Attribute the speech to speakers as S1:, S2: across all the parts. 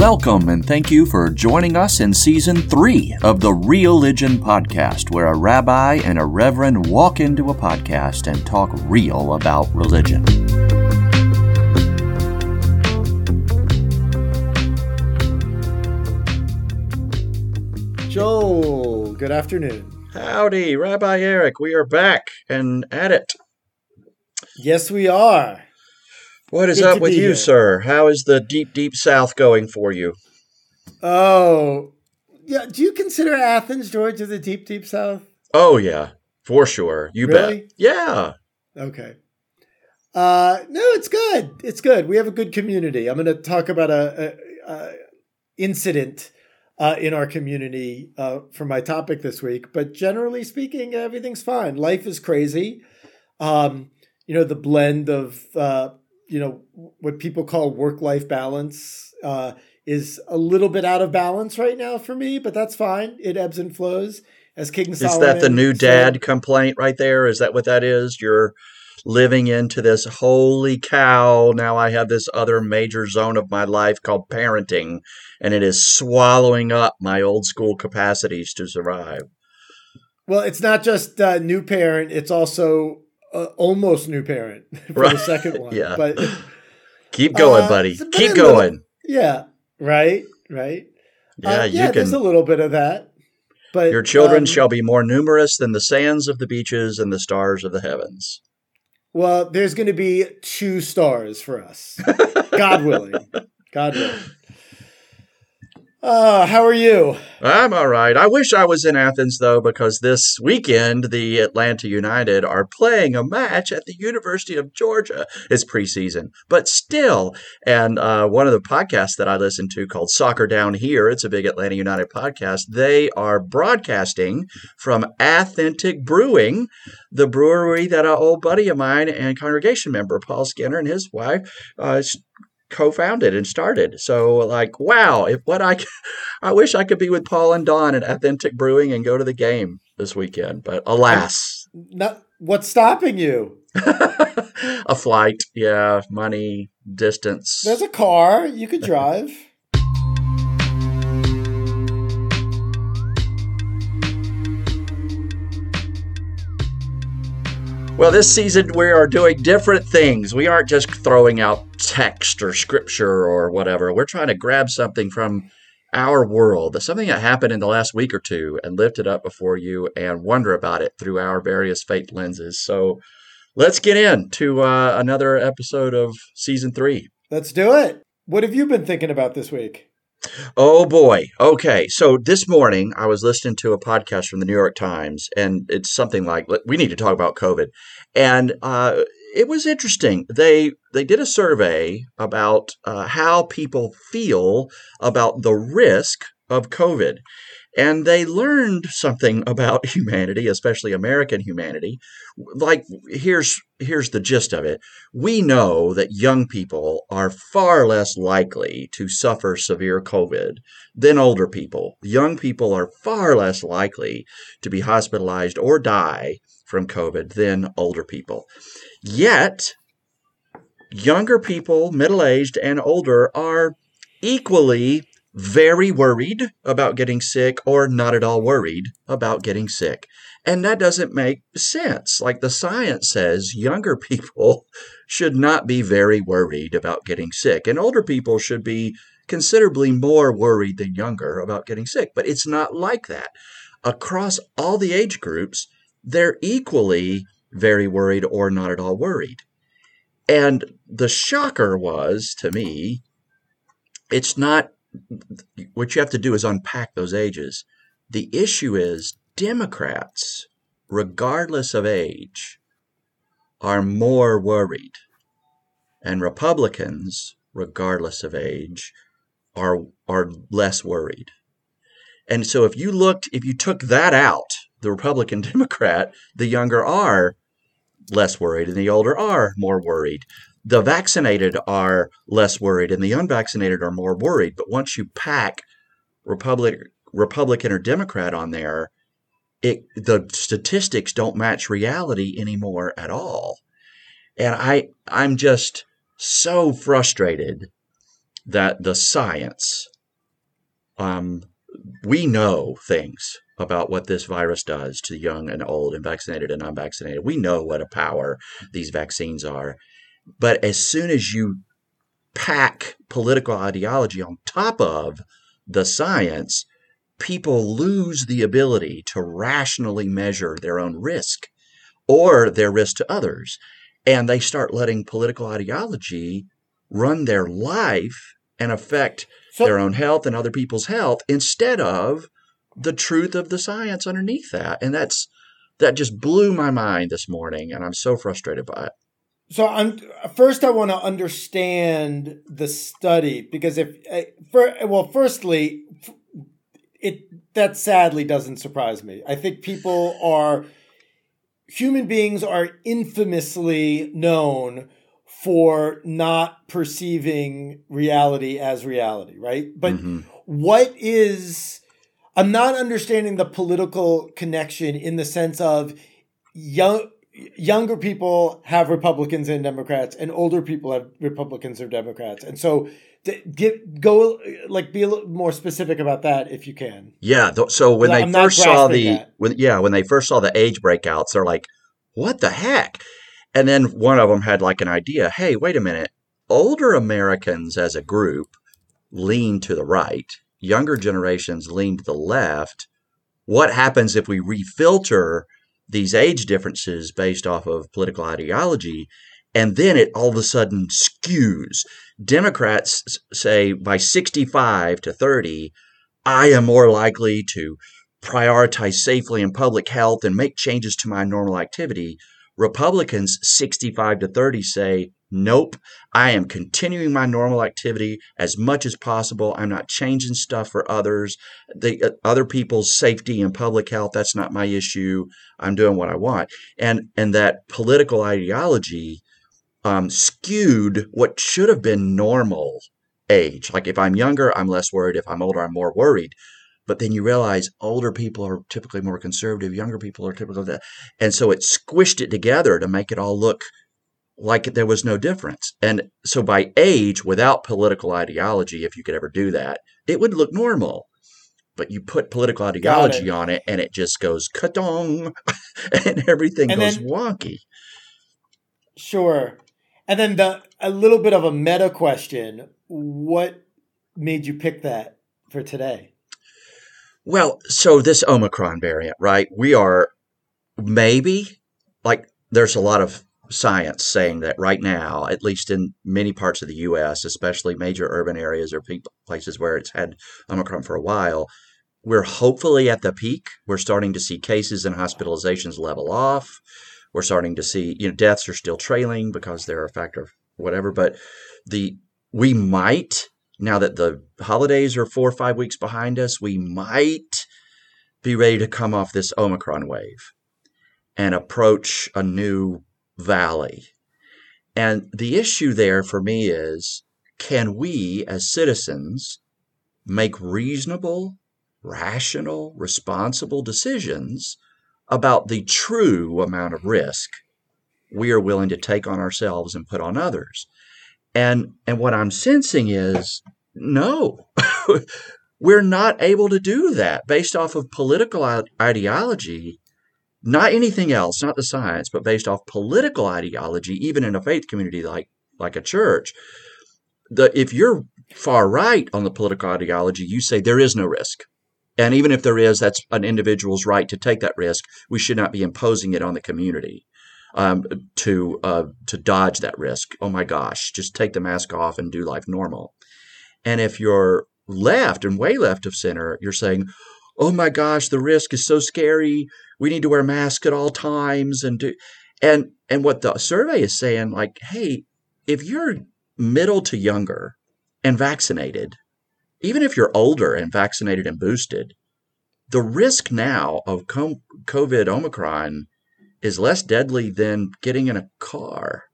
S1: Welcome and thank you for joining us in season three of the Real Religion Podcast, where a rabbi and a reverend walk into a podcast and talk real about religion.
S2: Joel, good afternoon.
S3: Howdy, Rabbi Eric. We are back and at it.
S2: Yes, we are.
S3: What is
S2: Good
S3: up with you,
S2: here.
S3: sir? How is the deep, deep south going for you?
S2: Oh, yeah. Do you consider Athens, Georgia, the deep, deep south?
S3: Oh, yeah, for sure. You
S2: Really?
S3: bet. Yeah.
S2: Okay. Uh, no, it's good. It's good. We have a good community. I'm going to talk about a, a, a incident uh, in our community uh, for my topic this week. But generally speaking, everything's fine. Life is crazy. Um, you know, the blend of uh, you know what people call work-life balance uh, is a little bit out of balance right now for me, but that's fine. It ebbs and flows. As King Solomon, Is
S3: that the new
S2: said-
S3: dad complaint right there? Is that what that is? You're living into this holy cow. Now I have this other major zone of my life called parenting, and it is swallowing up my old school capacities to survive.
S2: Well, it's not just uh, new parent; it's also uh, almost new parent for the second one.
S3: Yeah.
S2: but
S3: Keep going,
S2: Uh,
S3: buddy. Keep
S2: a little-
S3: going.
S2: yeah, right, right.
S3: Yeah,
S2: Uh,
S3: you
S2: yeah.
S3: can.
S2: There's a little bit of that, but
S3: Your children
S2: um,
S3: shall be more numerous than the sands of the beaches and the stars of the heavens.
S2: Well, there's going to be two stars for us, God willing. God willing. Uh, how are you?
S3: I'm all right. I wish I was in Athens, though, because this weekend the Atlanta United are playing a match at the University of Georgia. It's preseason, but still. And uh, one of the podcasts that I listen to called Soccer Down Here, it's a big Atlanta United podcast, they are broadcasting from Authentic Brewing, the brewery that an old buddy of mine and congregation member, Paul Skinner, and his wife, uh, co-founded and started. So like, wow, if what I I wish I could be with Paul and Don at Authentic Brewing and go to the game this weekend, but alas,
S2: Not what's stopping you?
S3: a flight, yeah, money, distance.
S2: There's a car you could drive.
S3: Well, this season we are doing different things. We aren't just throwing out text or scripture or whatever. We're trying to grab something from our world, something that happened in the last week or two, and lift it up before you and wonder about it through our various faith lenses. So let's get into uh, another episode of season three.
S2: Let's do it. What have you been thinking about this week?
S3: Oh boy. Okay. So this morning I was listening to a podcast from the New York Times, and it's something like we need to talk about COVID, and uh, it was interesting. They they did a survey about uh, how people feel about the risk of COVID. And they learned something about humanity, especially American humanity. Like here's here's the gist of it. We know that young people are far less likely to suffer severe COVID than older people. Young people are far less likely to be hospitalized or die from COVID than older people. Yet, younger people, middle aged and older, are equally very worried about getting sick or not at all worried about getting sick. And that doesn't make sense. Like the science says, younger people should not be very worried about getting sick, and older people should be considerably more worried than younger about getting sick. But it's not like that. Across all the age groups, they're equally very worried or not at all worried. And the shocker was to me, it's not what you have to do is unpack those ages. The issue is Democrats, regardless of age, are more worried, and Republicans, regardless of age, are are less worried. And so if you looked, if you took that out, the Republican Democrat, the younger are less worried and the older are more worried. The vaccinated are less worried and the unvaccinated are more worried. But once you pack Republic, Republican or Democrat on there, it the statistics don't match reality anymore at all. And I I'm just so frustrated that the science um, we know things about what this virus does to young and old and vaccinated and unvaccinated. We know what a power these vaccines are. But as soon as you pack political ideology on top of the science, people lose the ability to rationally measure their own risk or their risk to others. And they start letting political ideology run their life and affect so, their own health and other people's health instead of the truth of the science underneath that. And that's that just blew my mind this morning and I'm so frustrated by it.
S2: So I'm first I want to understand the study because if eh, for well firstly it that sadly doesn't surprise me. I think people are human beings are infamously known for not perceiving reality as reality, right? But mm-hmm. what is I'm not understanding the political connection in the sense of young younger people have Republicans and Democrats, and older people have Republicans or Democrats, and so get go like be a little more specific about that if you can.
S3: Yeah. So when they I'm first saw the when, yeah when they first saw the age breakouts, they're like, "What the heck?" And then one of them had like an idea. Hey, wait a minute. Older Americans as a group lean to the right. Younger generations lean to the left. What happens if we refilter these age differences based off of political ideology? And then it all of a sudden skews. Democrats say by 65 to 30, I am more likely to prioritize safely in public health and make changes to my normal activity. Republicans 65 to 30 say, nope, I am continuing my normal activity as much as possible. I'm not changing stuff for others. The uh, other people's safety and public health, that's not my issue. I'm doing what I want. And and that political ideology um, skewed what should have been normal age. Like if I'm younger, I'm less worried. If I'm older, I'm more worried. But then you realize older people are typically more conservative, younger people are typically that. And so it squished it together to make it all look like there was no difference. And so by age, without political ideology, if you could ever do that, it would look normal. But you put political ideology on it and it just goes katong and everything and goes then, wonky.
S2: Sure. And then the a little bit of a meta question. What made you pick that for today?
S3: Well, so this Omicron variant, right? We are maybe like there's a lot of science saying that right now, at least in many parts of the U.S., especially major urban areas or places where it's had Omicron for a while, we're hopefully at the peak. We're starting to see cases and hospitalizations level off. We're starting to see, you know, deaths are still trailing because they're a factor of whatever. But the we might now that the holidays are four or five weeks behind us, we might be ready to come off this Omicron wave and approach a new valley. And the issue there for me is can we as citizens make reasonable, rational, responsible decisions about the true amount of risk we are willing to take on ourselves and put on others? And and what I'm sensing is no. We're not able to do that based off of political ideology, not anything else, not the science, but based off political ideology, even in a faith community like like a church. The if you're far right on the political ideology, you say there is no risk. And even if there is, that's an individual's right to take that risk. We should not be imposing it on the community um, to uh, to dodge that risk. Oh my gosh, just take the mask off and do life normal. And if you're left and way left of center, you're saying, "Oh my gosh, the risk is so scary. We need to wear masks at all times." And do and and what the survey is saying, like, hey, if you're middle to younger and vaccinated, even if you're older and vaccinated and boosted, the risk now of COVID Omicron is less deadly than getting in a car.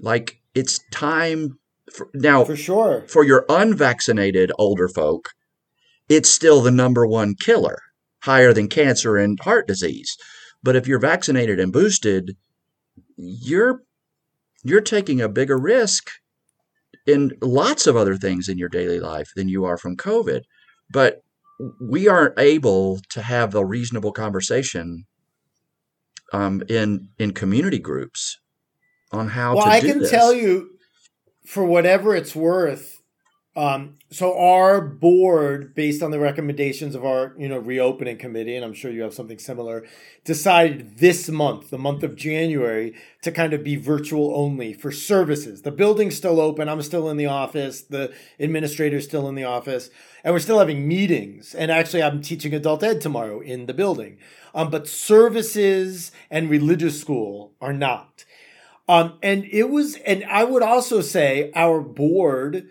S3: Like it's time for, now
S2: for sure
S3: for your unvaccinated older folk, it's still the number one killer, higher than cancer and heart disease. But if you're vaccinated and boosted, you're you're taking a bigger risk in lots of other things in your daily life than you are from COVID. but we aren't able to have a reasonable conversation um, in in community groups on how to do it.
S2: well, I can
S3: this.
S2: tell you, for whatever it's worth, um, so our board, based on the recommendations of our you know reopening committee, and I'm sure you have something similar, decided this month, the month of January, to kind of be virtual only for services. The building's still open. I'm still in the office. The administrator's still in the office, and we're still having meetings. And actually, I'm teaching adult ed tomorrow in the building. Um, but services and religious school are not. Um, and it was, and I would also say our board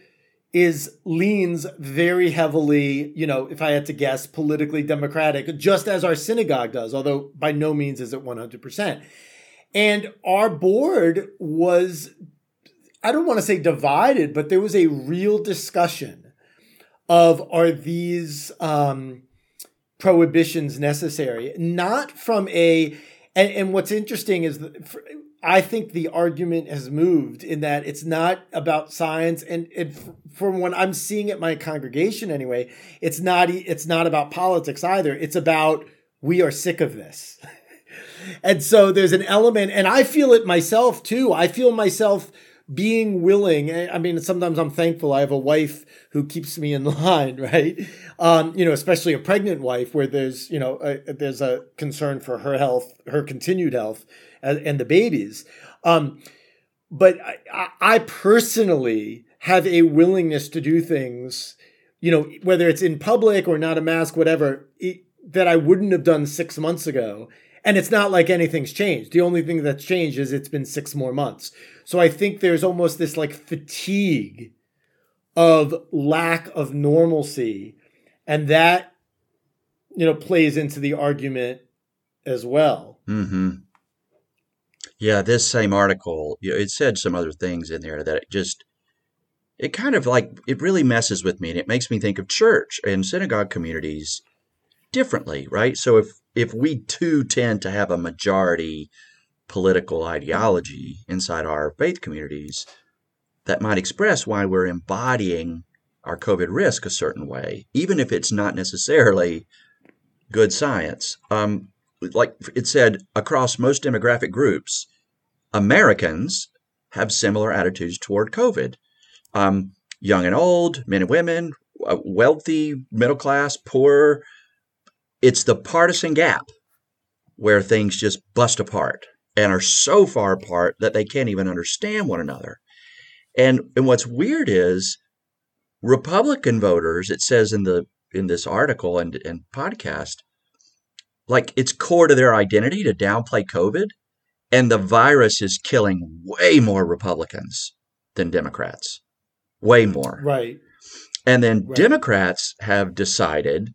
S2: is leans very heavily, you know, if I had to guess, politically democratic, just as our synagogue does, although by no means is it 100%. And our board was, I don't want to say divided, but there was a real discussion of are these um, prohibitions necessary? Not from a, and, and what's interesting is I think the argument has moved in that it's not about science, and, and from what I'm seeing at my congregation anyway, it's not it's not about politics either. It's about we are sick of this, and so there's an element, and I feel it myself too. I feel myself being willing. I mean, sometimes I'm thankful I have a wife who keeps me in line, right? Um, you know, especially a pregnant wife where there's you know a, there's a concern for her health, her continued health and the babies. Um, but I, I personally have a willingness to do things, you know, whether it's in public or not a mask, whatever, it, that I wouldn't have done six months ago. And it's not like anything's changed. The only thing that's changed is it's been six more months. So I think there's almost this like fatigue of lack of normalcy. And that, you know, plays into the argument as well.
S3: Mm-hmm. Yeah, this same article, you know, it said some other things in there that it just, it kind of like, it really messes with me and it makes me think of church and synagogue communities differently, right? So if, if we too tend to have a majority political ideology inside our faith communities, that might express why we're embodying our COVID risk a certain way, even if it's not necessarily good science. Um, like it said, across most demographic groups, Americans have similar attitudes toward COVID. Um, young and old, men and women, uh, wealthy, middle class, poor. It's the partisan gap where things just bust apart and are so far apart that they can't even understand one another. And and what's weird is Republican voters, it says in the in this article and, and podcast, like it's core to their identity to downplay COVID and the virus is killing way more Republicans than Democrats. Way more.
S2: Right.
S3: And then
S2: Right.
S3: Democrats have decided,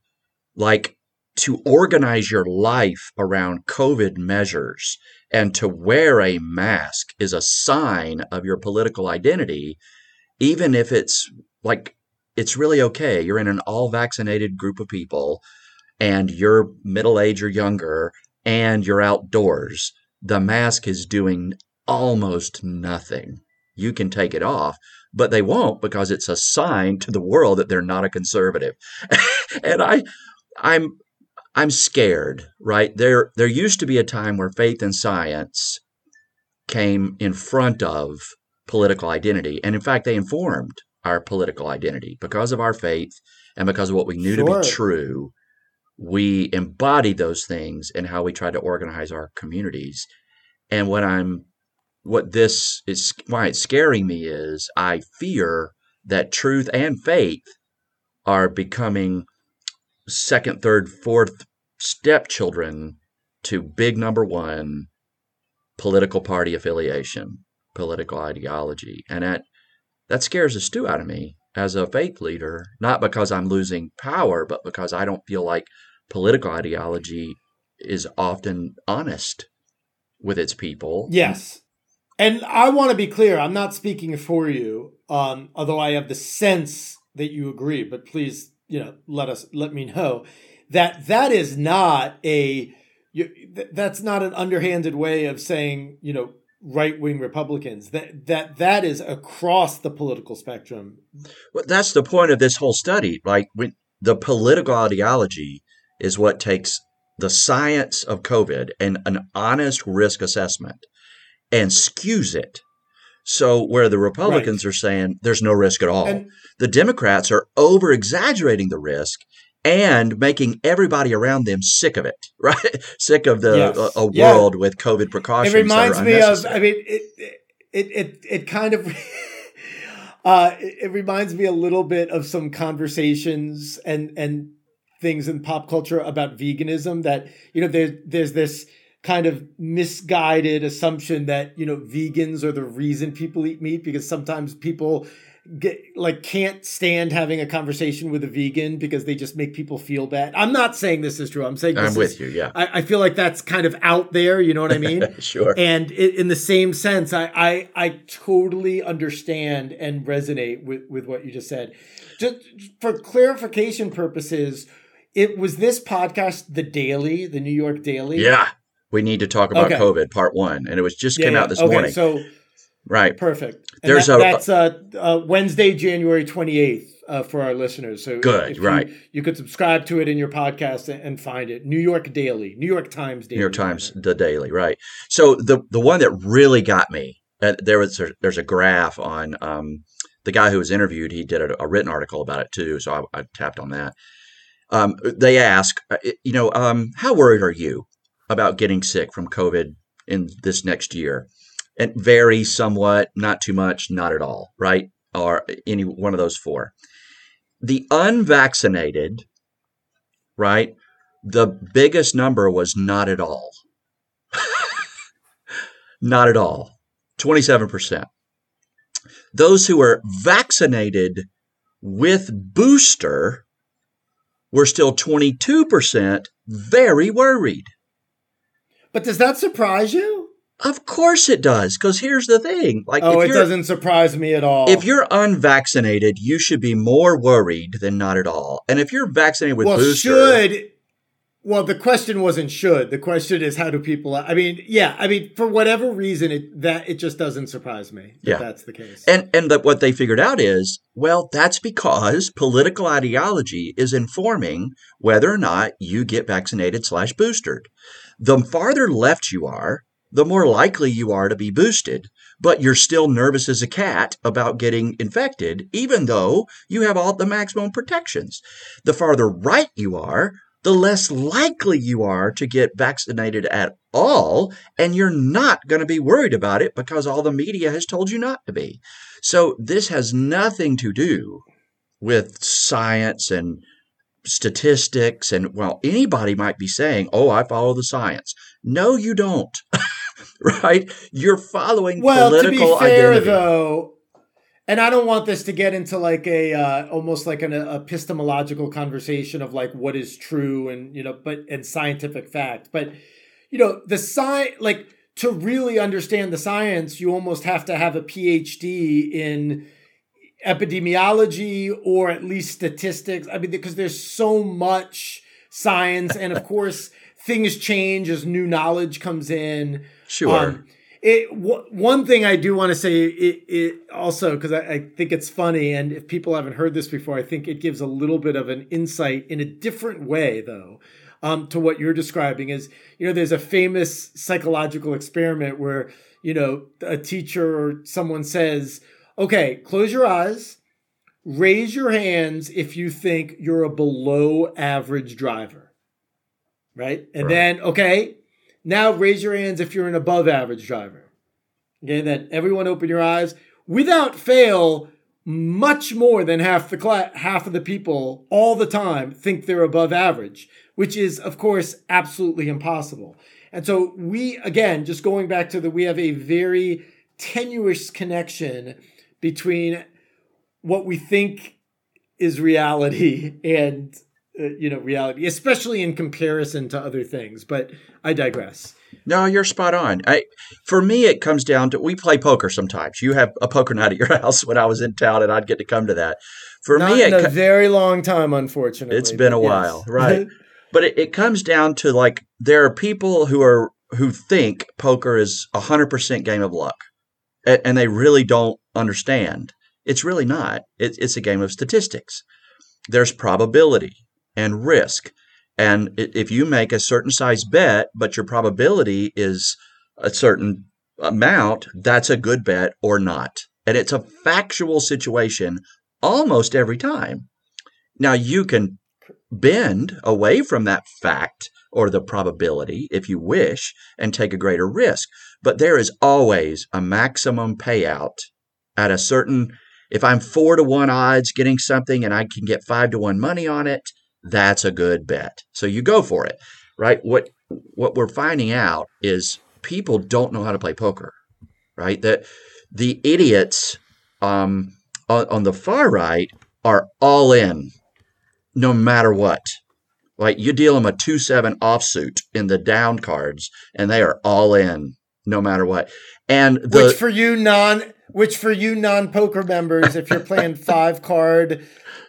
S3: like, to organize your life around COVID measures and to wear a mask is a sign of your political identity, even if it's like, it's really okay. You're in an all vaccinated group of people and you're middle age or younger and you're outdoors. The mask is doing almost nothing. You can take it off, but they won't because it's a sign to the world that they're not a conservative. and I I'm I'm scared, right? There there used to be a time where faith and science came in front of political identity. And in fact, they informed our political identity because of our faith and because of what we knew to be true. We embody those things in how we try to organize our communities. And what I'm what this is why it's scaring me is I fear that truth and faith are becoming second, third, fourth stepchildren to big number one political party affiliation, political ideology. And that that scares the stew out of me as a faith leader, not because I'm losing power, but because I don't feel like political ideology is often honest with its people.
S2: Yes. And I want to be clear, I'm not speaking for you, um, although I have the sense that you agree, but please, you know, let us let me know that that is not a you, that's not an underhanded way of saying, you know, right-wing Republicans. That that that is across the political spectrum.
S3: Well, that's the point of this whole study. Like when the political ideology is what takes the science of COVID and an honest risk assessment and skews it. So where the Republicans right. are saying there's no risk at all, and, the Democrats are over exaggerating the risk and making everybody around them sick of it, right? sick of the yes. a, a yeah. world with COVID precautions.
S2: It reminds me of. I mean, it it it it kind of. uh, it, it reminds me a little bit of some conversations and and things in pop culture about veganism that you know there's there's this kind of misguided assumption that you know vegans are the reason people eat meat because sometimes people get like can't stand having a conversation with a vegan because they just make people feel bad. I'm not saying this is true. I'm saying
S3: I'm with
S2: is,
S3: you. Yeah,
S2: I, I, feel like that's kind of out there. You know what I mean?
S3: sure.
S2: And it, in the same sense, I, I I totally understand and resonate with with what you just said. Just for clarification purposes, it was this podcast, the Daily, the New York Daily.
S3: Yeah, we need to talk about okay. COVID, part one, and it was just yeah, came yeah. out this okay, morning.
S2: So
S3: Right.
S2: Perfect. And There's that, a that's uh, uh, Wednesday, January 28th uh, for our listeners. So
S3: good, right?
S2: You, you, could subscribe to it in your podcast and find it. New York Daily, New York Times Daily.
S3: New York Times, the Daily, right? So the the one that really got me, uh, there was there's a graph on um, the guy who was interviewed. He did a, a written article about it too, so I, I tapped on that. Um, they ask, uh, you know, um, how worried are you about getting sick from COVID in this next year? And vary somewhat, not too much, not at all, right? Or any one of those four. The unvaccinated, right? The biggest number was not at all. not at all. 27%. Those who were vaccinated with booster were still 22% very worried.
S2: But does that surprise you?
S3: Of course it does, because here's the thing. Like,
S2: oh, it doesn't surprise me at all.
S3: If you're unvaccinated, you should be more worried than not at all. And if you're vaccinated with
S2: well,
S3: booster,
S2: should well, the question wasn't should. The question is how do people? I mean, yeah, I mean, for whatever reason, it that it just doesn't surprise me. That yeah, that's the case.
S3: And and the, what they figured out is, well, that's because political ideology is informing whether or not you get vaccinated slash boosted. The farther left you are, the more likely you are to be boosted. But you're still nervous as a cat about getting infected, even though you have all the maximum protections. The farther right you are, the less likely you are to get vaccinated at all, and you're not going to be worried about it because all the media has told you not to be. So this has nothing to do with science and statistics and well anybody might be saying oh i follow the science no you don't right? You're following well, political to be fair, identity.
S2: though, and I don't want this to get into like a uh, almost like an epistemological conversation of like what is true and you know, but and scientific fact. But you know, the science, like to really understand the science, you almost have to have a PhD in epidemiology or at least statistics. I mean, because there's so much science, and of course, things change as new knowledge comes in.
S3: Sure. Um,
S2: it w- one thing I do want to say it, it also because I, I, think it's funny, and if people haven't heard this before, I think it gives a little bit of an insight in a different way, though, um, to what you're describing. Is you know, there's a famous psychological experiment where you know a teacher or someone says, "Okay, close your eyes, raise your hands if you think you're a below average driver." Right, and right. then okay, now raise your hands if you're an above average driver. Okay, then everyone open your eyes. Without fail, much more than half the class, half of the people all the time think they're above average, which is of course absolutely impossible. And so we again, just going back to the we have a very tenuous connection between what we think is reality and uh, you know reality especially in comparison to other things but i digress.
S3: No you're spot on. I, for me it comes down to we play poker sometimes. You have a poker night at your house when i was in town and i'd get to come to that. For
S2: Not
S3: me
S2: in a very long time unfortunately
S3: it's been a yes. while right. But it, it comes down to like there are people who are who think poker is a 100% game of luck and, and they really don't understand. It's really not. It, it's a game of statistics. There's probability and risk. And if you make a certain size bet, but your probability is a certain amount, that's a good bet or not. And it's a factual situation almost every time. Now, you can bend away from that fact or the probability if you wish and take a greater risk. But there is always a maximum payout at a certain, if I'm four to one odds getting something and I can get five to one money on it, that's a good bet. So you go for it, right? What, what we're finding out is people don't know how to play poker, right? That the idiots um, on, on the far right are all in no matter what. Like you deal them a 2 7 offsuit in the down cards, and they are all in no matter what. And the,
S2: which for you non which for you non poker members, if you're playing five card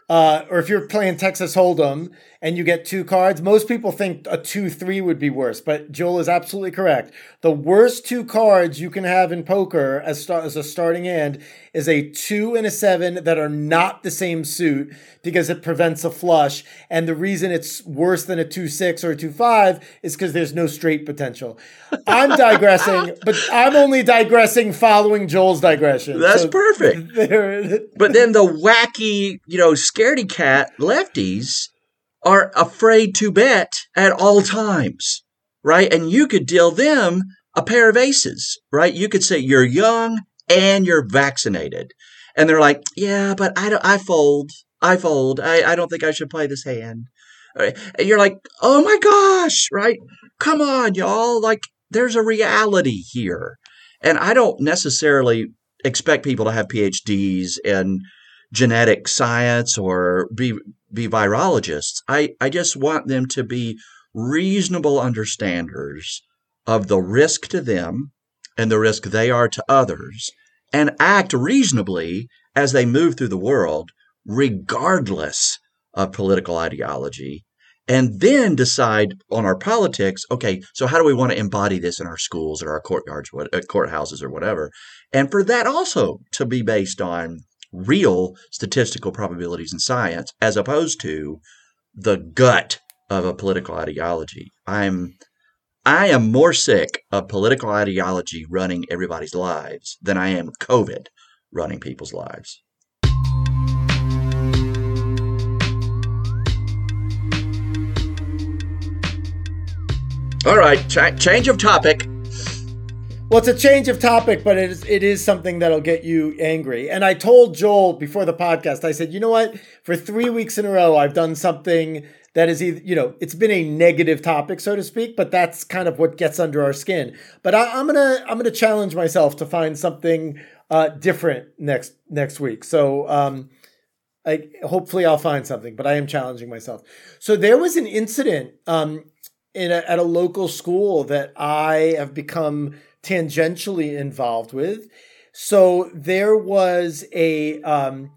S2: uh, or if you're playing Texas Hold'em and you get two cards, most people think a two three would be worse. But Joel is absolutely correct. The worst two cards you can have in poker as, start, as a starting hand is a two and a seven that are not the same suit because it prevents a flush. And the reason it's worse than a two six or a two five is because there's no straight potential. I'm digressing, but I'm only digressing following Joel's digression.
S3: That's so perfect. but then the wacky, you know, scaredy cat lefties are afraid to bet at all times, right? And you could deal them a pair of aces, right? You could say you're young and you're vaccinated. And they're like, yeah, but I don't, I fold. I fold. I, I don't think I should play this hand. Right? And you're like, oh my gosh, right? Come on, y'all. Like, there's a reality here. And I don't necessarily expect people to have PhDs in genetic science or be be virologists. I, I just want them to be reasonable understanders of the risk to them and the risk they are to others and act reasonably as they move through the world, regardless of political ideology, and then decide on our politics. Okay, so how do we want to embody this in our schools or our courtyards, what, uh, courthouses, or whatever? And for that also to be based on real statistical probabilities in science, as opposed to the gut of a political ideology. I'm I am more sick of political ideology running everybody's lives than I am COVID running people's lives. All right, ch- change of topic.
S2: Well, it's a change of topic, but it is it is something that'll get you angry. And I told Joel before the podcast, I said, you know what? For three weeks in a row, I've done something that is either you know it's been a negative topic so to speak but that's kind of what gets under our skin but I, am gonna i'm gonna challenge myself to find something uh, different next next week so um, I, hopefully i'll find something but i am challenging myself so there was an incident um, in a, at a local school that i have become tangentially involved with so there was a um,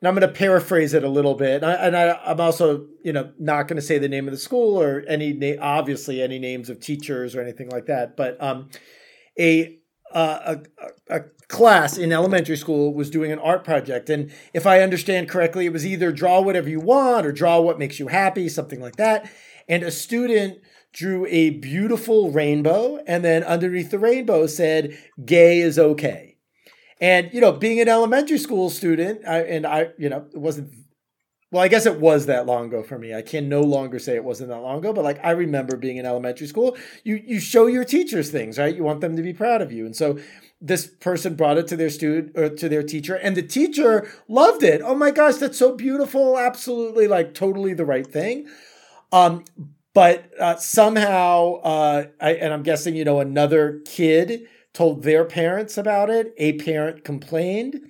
S2: and I'm going to paraphrase it a little bit. And, I, am also, you know, not going to say the name of the school or any obviously any names of teachers or anything like that. But um, a, uh, a, a class in elementary school was doing an art project, and if I understand correctly, it was either draw whatever you want or draw what makes you happy, something like that. And a student drew a beautiful rainbow, and then underneath the rainbow said, "Gay is okay." And you know, being an elementary school student, I, and I, you know, it wasn't. Well, I guess it was that long ago for me. I can no longer say it wasn't that long ago, but like I remember being in elementary school. You you show your teachers things, right? You want them to be proud of you, and so this person brought it to their student or to their teacher, and the teacher loved it. Oh my gosh, that's so beautiful! Absolutely, like totally the right thing. Um, but uh, somehow, uh, I, and I'm guessing you know another kid told their parents about it. A parent complained,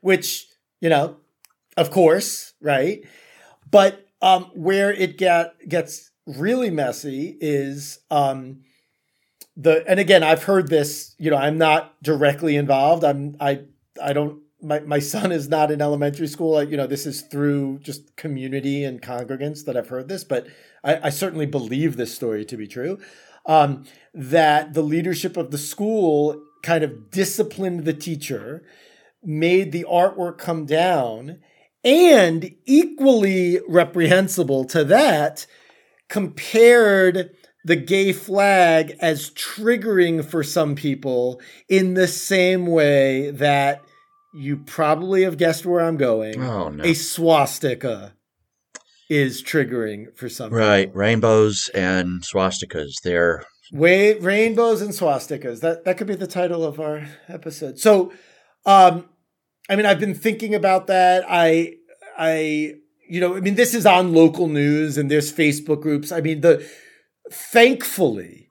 S2: which, you know, of course, right? But um, where it get, gets really messy is um, the, and again, I've heard this, you know, I'm not directly involved. I'm, I, I don't, my, my son is not in elementary school. You know, this is through just community and congregants that I've heard this, but I, I certainly believe this story to be true um, that the leadership of the school kind of disciplined the teacher, made the artwork come down, and equally reprehensible to that, compared the gay flag as triggering for some people in the same way that you probably have guessed where I'm going.
S3: Oh no.
S2: A swastika is triggering for some
S3: Right,
S2: people.
S3: rainbows and swastikas. They're
S2: Wait, rainbows and swastikas. That that could be the title of our episode. So, um, I mean, I've been thinking about that. I, I, you know, I mean, this is on local news and there's Facebook groups. I mean, the thankfully,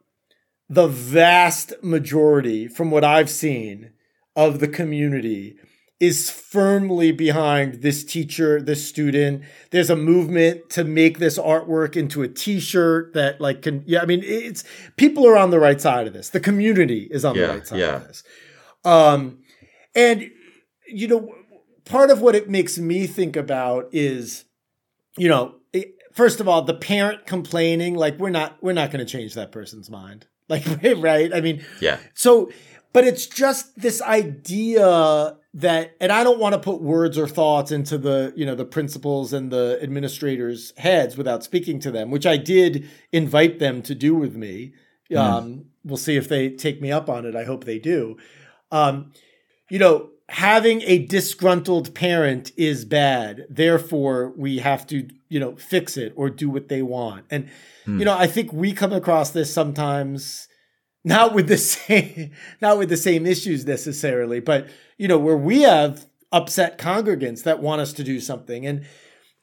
S2: the vast majority, from what I've seen, of the community is firmly behind this teacher, this student. There's a movement to make this artwork into a t-shirt that like can yeah, I mean it's people are on the right side of this. The community is on
S3: Yeah,
S2: the right side
S3: yeah.
S2: of this. Um and you know part of what it makes me think about is you know first of all the parent complaining like we're not we're not going to change that person's mind. Like right? I mean
S3: yeah.
S2: so, but it's just this idea that, and I don't want to put words or thoughts into the, you know, the principals and the administrators' heads without speaking to them, which I did invite them to do with me. Um, we'll see if they take me up on it. I hope they do. Um, you know, having a disgruntled parent is bad. Therefore, we have to, you know, fix it or do what they want. And,
S3: Hmm.
S2: you know, I think we come across this sometimes not with the same not with the same issues necessarily, but you know, where we have upset congregants that want us to do something and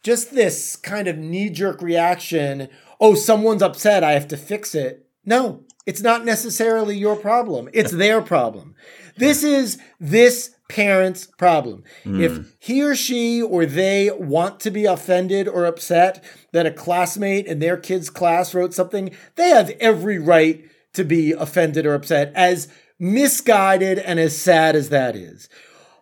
S2: just this kind of knee-jerk reaction, oh, someone's upset, I have to fix it. No, it's not necessarily your problem. It's their problem. This is this parent's problem. Hmm. If he or she or they want to be offended or upset that a classmate in their kid's class wrote something, they have every right to be offended or upset, as misguided and as sad as that is.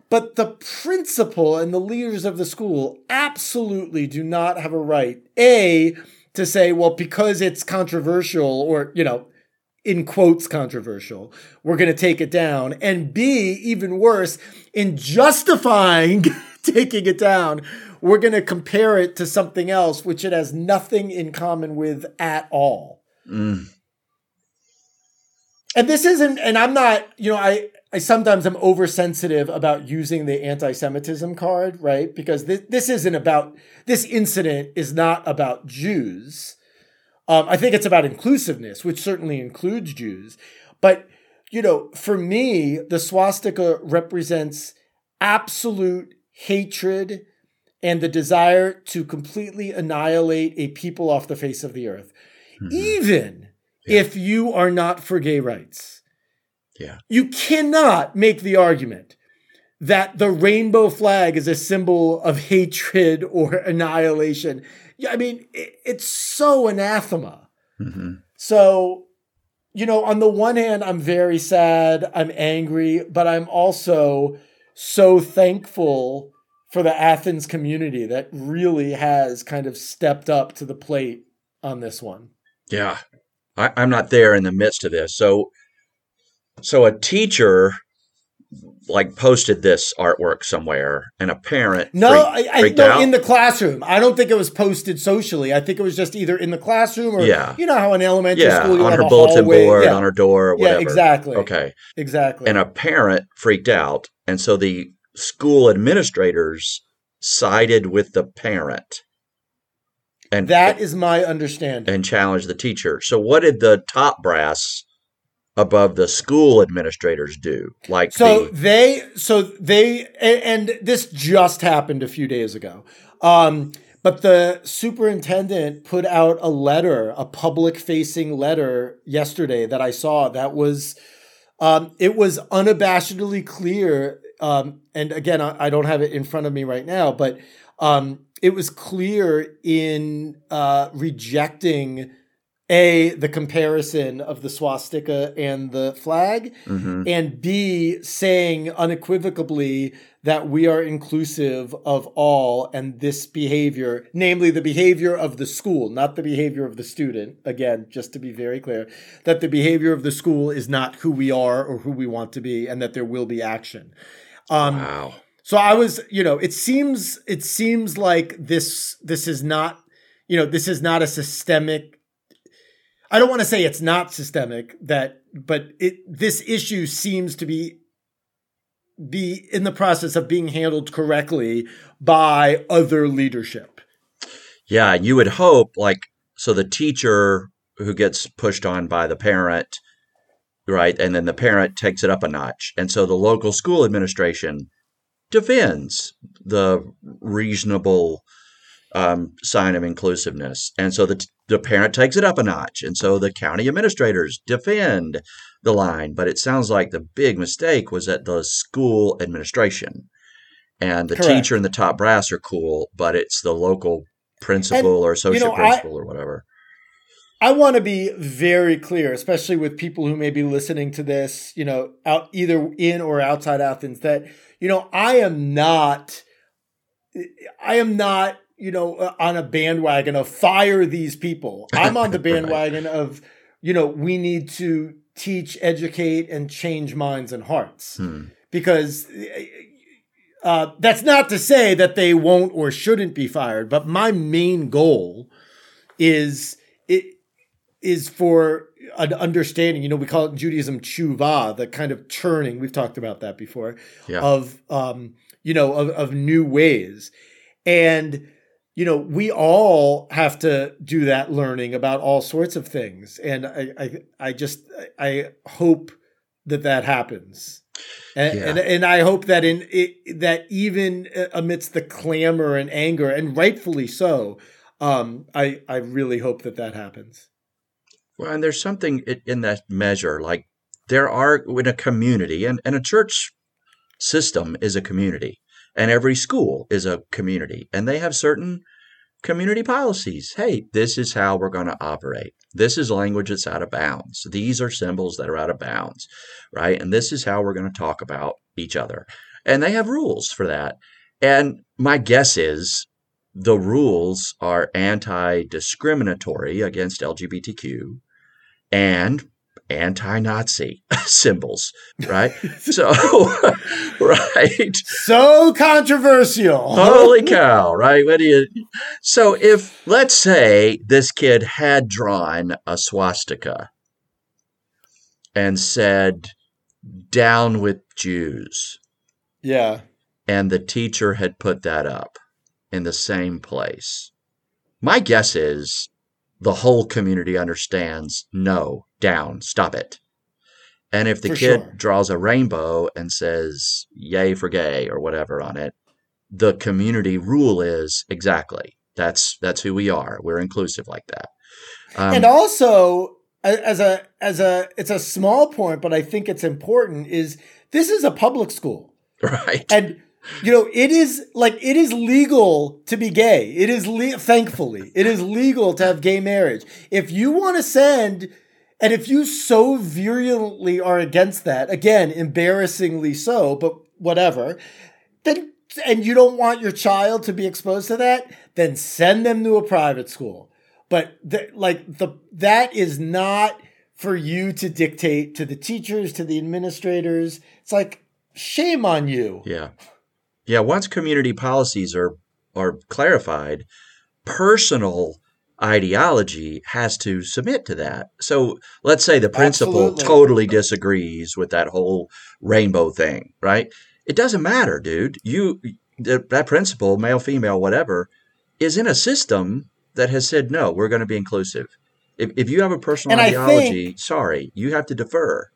S2: But the principal and the leaders of the school absolutely do not have a right, A, to say, well, because it's controversial or, you know, in quotes controversial, we're going to take it down. And B, even worse, in justifying taking it down, we're going to compare it to something else, which it has nothing in common with at all.
S3: Mm.
S2: And this isn't, and I'm not, you know, I, I sometimes am oversensitive about using the anti-Semitism card, right? Because this, this isn't about, this incident is not about Jews. Um, I think it's about inclusiveness, which certainly includes Jews. But, you know, for me, the swastika represents absolute hatred and the desire to completely annihilate a people off the face of the earth, even if you are not for gay rights.
S3: Yeah.
S2: You cannot make the argument that the rainbow flag is a symbol of hatred or annihilation. Yeah, I mean, it, it's so anathema.
S3: hmm
S2: So, you know, on the one hand, I'm very sad, I'm angry, but I'm also so thankful for the Athens community that really has kind of stepped up to the plate on this one.
S3: Yeah. I, I'm not there in the midst of this. So so a teacher like posted this artwork somewhere and a parent
S2: No,
S3: freak-
S2: I, I
S3: freaked
S2: no, in the classroom. I don't think it was posted socially. I think it was just either in the classroom or
S3: Yeah.
S2: you know how in elementary
S3: yeah,
S2: school you
S3: on
S2: have
S3: her
S2: a
S3: bulletin
S2: hallway.
S3: board,
S2: yeah.
S3: on her door, or
S2: yeah, exactly.
S3: Okay.
S2: exactly.
S3: And a parent freaked out. And so the school administrators sided with the parent and
S2: that is my understanding.
S3: and challenge the teacher. So what did the top brass above the school administrators do? Like
S2: So
S3: the
S2: they, so they, and this just happened a few days ago. Um, but the superintendent put out a letter, a public facing letter yesterday that I saw that was, um, it was unabashedly clear. Um, and again, I, I don't have it in front of me right now, but um, it was clear in uh, rejecting a the comparison of the swastika and the flag
S3: Mhm.
S2: and B, saying unequivocally that we are inclusive of all and this behavior, namely the behavior of the school, not the behavior of the student. Again, just to be very clear, that the behavior of the school is not who we are or who we want to be and that there will be action. Um,
S3: wow.
S2: So I was, you know, it seems it seems like this this is not, you know, this is not a systemic I don't want to say it's not systemic that but it this issue seems to be be in the process of being handled correctly by other leadership.
S3: Yeah, you would hope like so the teacher who gets pushed on by the parent, right? And then the parent takes it up a notch. And so the local school administration defends the reasonable um, sign of inclusiveness. And so the, the parent takes it up a notch. And so the county administrators defend the line. But it sounds like the big mistake was that the school administration and the Correct. teacher and the top brass are cool, but it's the local principal and, or associate you know, principal I, or whatever.
S2: I want to be very clear, especially with people who may be listening to this, you know, out either in or outside Athens, that you know, I am not, I am not, you know, uh, on a bandwagon of fire these people. I'm on the bandwagon right. of, you know, we need to teach, educate, and change minds and hearts hmm. because. Uh, that's not to say that they won't or shouldn't be fired, but my main goal is it is for an understanding. You know, we call it in Judaism tshuva, the kind of turning. We've talked about that before. Yeah. Of um, you know, of, of new ways, and you know, we all have to do that learning about all sorts of things, and I, I, I just, I hope that that happens. And, yeah. and, and I hope that in it, that even amidst the clamor and anger, and rightfully so, um, I I really hope that that happens.
S3: Well, and there's something in that measure, like there are in a community, and, and a church system is a community, and every school is a community, and they have certain community policies. Hey, this is how we're going to operate. This is language that's out of bounds. These are symbols that are out of bounds, right? And this is how we're going to talk about each other. And they have rules for that. And my guess is the rules are anti discriminatory against LGBTQ and anti-Nazi symbols, right? so, right.
S2: So controversial.
S3: Holy cow, right? What do you? So, if let's say this kid had drawn a swastika and said, "Down with Jews,"
S2: yeah,
S3: and the teacher had put that up in the same place, my guess is the whole community understands no, down, stop it. And if the for kid sure. draws a rainbow and says yay for gay or whatever on it, the community rule is exactly that's that's who we are. We're inclusive like that.
S2: Um, and also as a as a it's a small point, but I think it's important is this is a public school.
S3: Right.
S2: And you know, it is like it is legal to be gay. It is le- thankfully it is legal to have gay marriage. If you want to send, and if you so virulently are against that, again, embarrassingly so, but whatever, then and you don't want your child to be exposed to that, then send them to a private school. But like the that is not for you to dictate to the teachers, to the administrators. It's like shame on you.
S3: Yeah. Yeah, once community policies are are clarified, personal ideology has to submit to that. So let's say the principal Absolutely. totally disagrees with that whole rainbow thing, right? It doesn't matter, dude. You that principal, male, female, whatever, is in a system that has said no, we're going to be inclusive. If if you have a personal and ideology, think, sorry, you have to defer.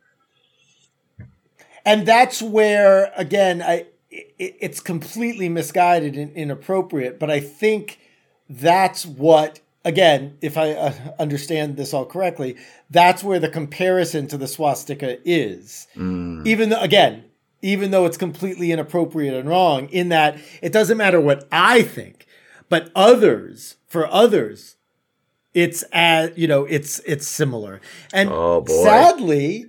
S2: And that's where again, I it, it's completely misguided and inappropriate. But I think that's what, again, if I uh, understand this all correctly, that's where the comparison to the swastika is. Mm. Even though, again, even though it's completely inappropriate and wrong, in that it doesn't matter what I think, but others, for others, it's as you know, it's it's similar. And oh, sadly,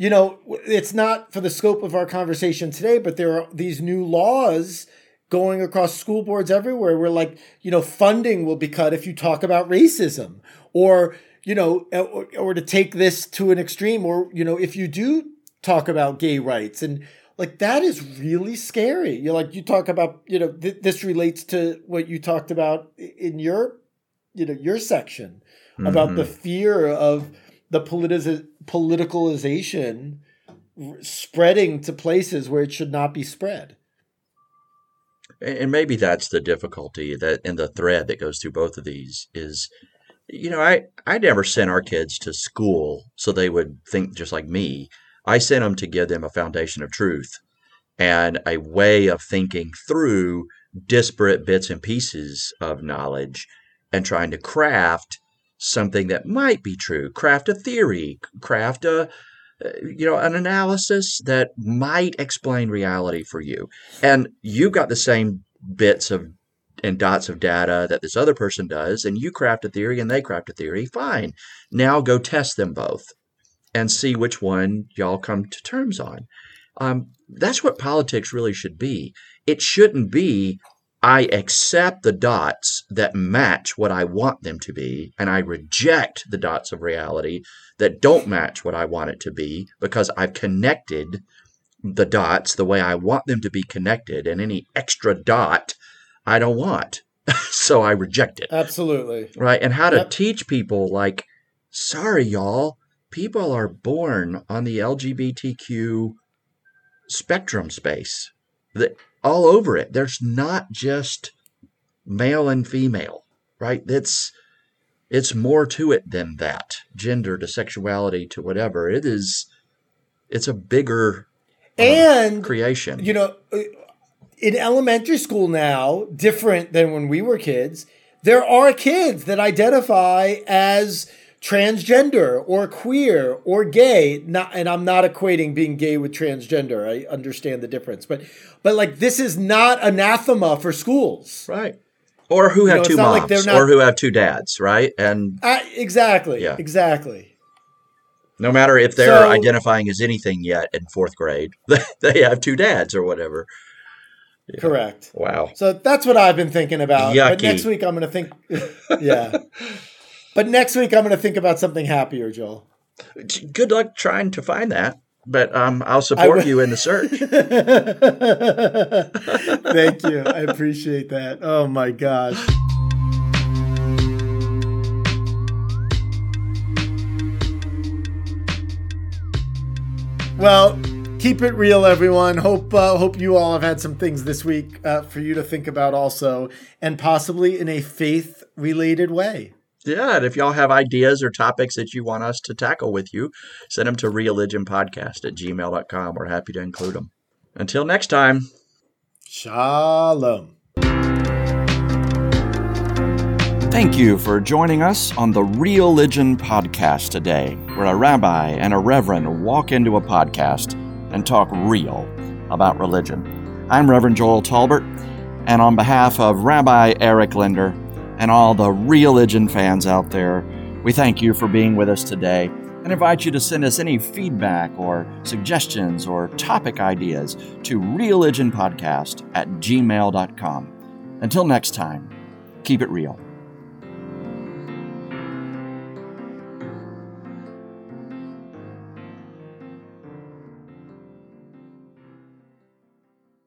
S2: you know, it's not for the scope of our conversation today, but there are these new laws going across school boards everywhere where like, you know, funding will be cut if you talk about racism or, you know, or, or to take this to an extreme or, you know, if you do talk about gay rights and like that is really scary. You like you talk about you know th- this relates to what you talked about in your you know your section mm-hmm. about the mm-hmm. fear of the politiz- politicalization spreading to places where it should not be spread.
S3: And maybe that's the difficulty that in the thread that goes through both of these is you know, I I never sent our kids to school so they would think just like me. I sent them to give them a foundation of truth and a way of thinking through disparate bits and pieces of knowledge and trying to craft something that might be true, craft a theory, craft a you know an analysis that might explain reality for you. And you've got the same bits of and dots of data that this other person does, and you craft a theory and they craft a theory, fine. Now go test them both and see which one y'all come to terms on. Um, that's what politics really should be. It shouldn't be, I accept the dots that match what I want them to be, and I reject the dots of reality that don't match what I want it to be because I've connected the dots the way I want them to be connected, and any extra dot I don't want. so I reject it.
S2: Absolutely.
S3: Right. And how to yep. teach people, like, sorry, y'all, people are born on the LGBTQ spectrum space, the, all over it. There's not just male and female, right? It's it's more to it than that. Gender to sexuality to whatever. It is. It's a bigger
S2: um, and
S3: creation.
S2: You know, in elementary school now, different than when we were kids, there are kids that identify as transgender or queer or gay not and i'm not equating being gay with transgender i understand the difference but but like this is not anathema for schools
S3: right or who have you know, two moms like not, or who have two dads right and
S2: uh, exactly yeah. exactly
S3: no matter if they're so, identifying as anything yet in fourth grade they have two dads or whatever
S2: yeah. Correct.
S3: Wow.
S2: So that's what I've been thinking about. Yucky. But next week I'm going to think. yeah. But next week I'm going to think about something happier, Joel.
S3: Good luck trying to find that. But um, I'll support you in the search.
S2: Thank you. I appreciate that. Oh my gosh. Well, keep it real, everyone. Hope uh, hope you all have had some things this week uh, for you to think about, also, and possibly in a faith related way.
S3: Yeah, and if y'all have ideas or topics that you want us to tackle with you, send them to religionpodcast at gmail.com. We're happy to include them. Until next time,
S2: Shalom.
S1: Thank you for joining us on the Religion Podcast today, where a rabbi and a reverend walk into a podcast and talk real about religion. I'm Reverend Joel Talbert, and on behalf of Rabbi Eric Linder and all the religion fans out there, we thank you for being with us today and invite you to send us any feedback or suggestions or topic ideas to religionpodcast at gmail.com. Until next time, keep it real.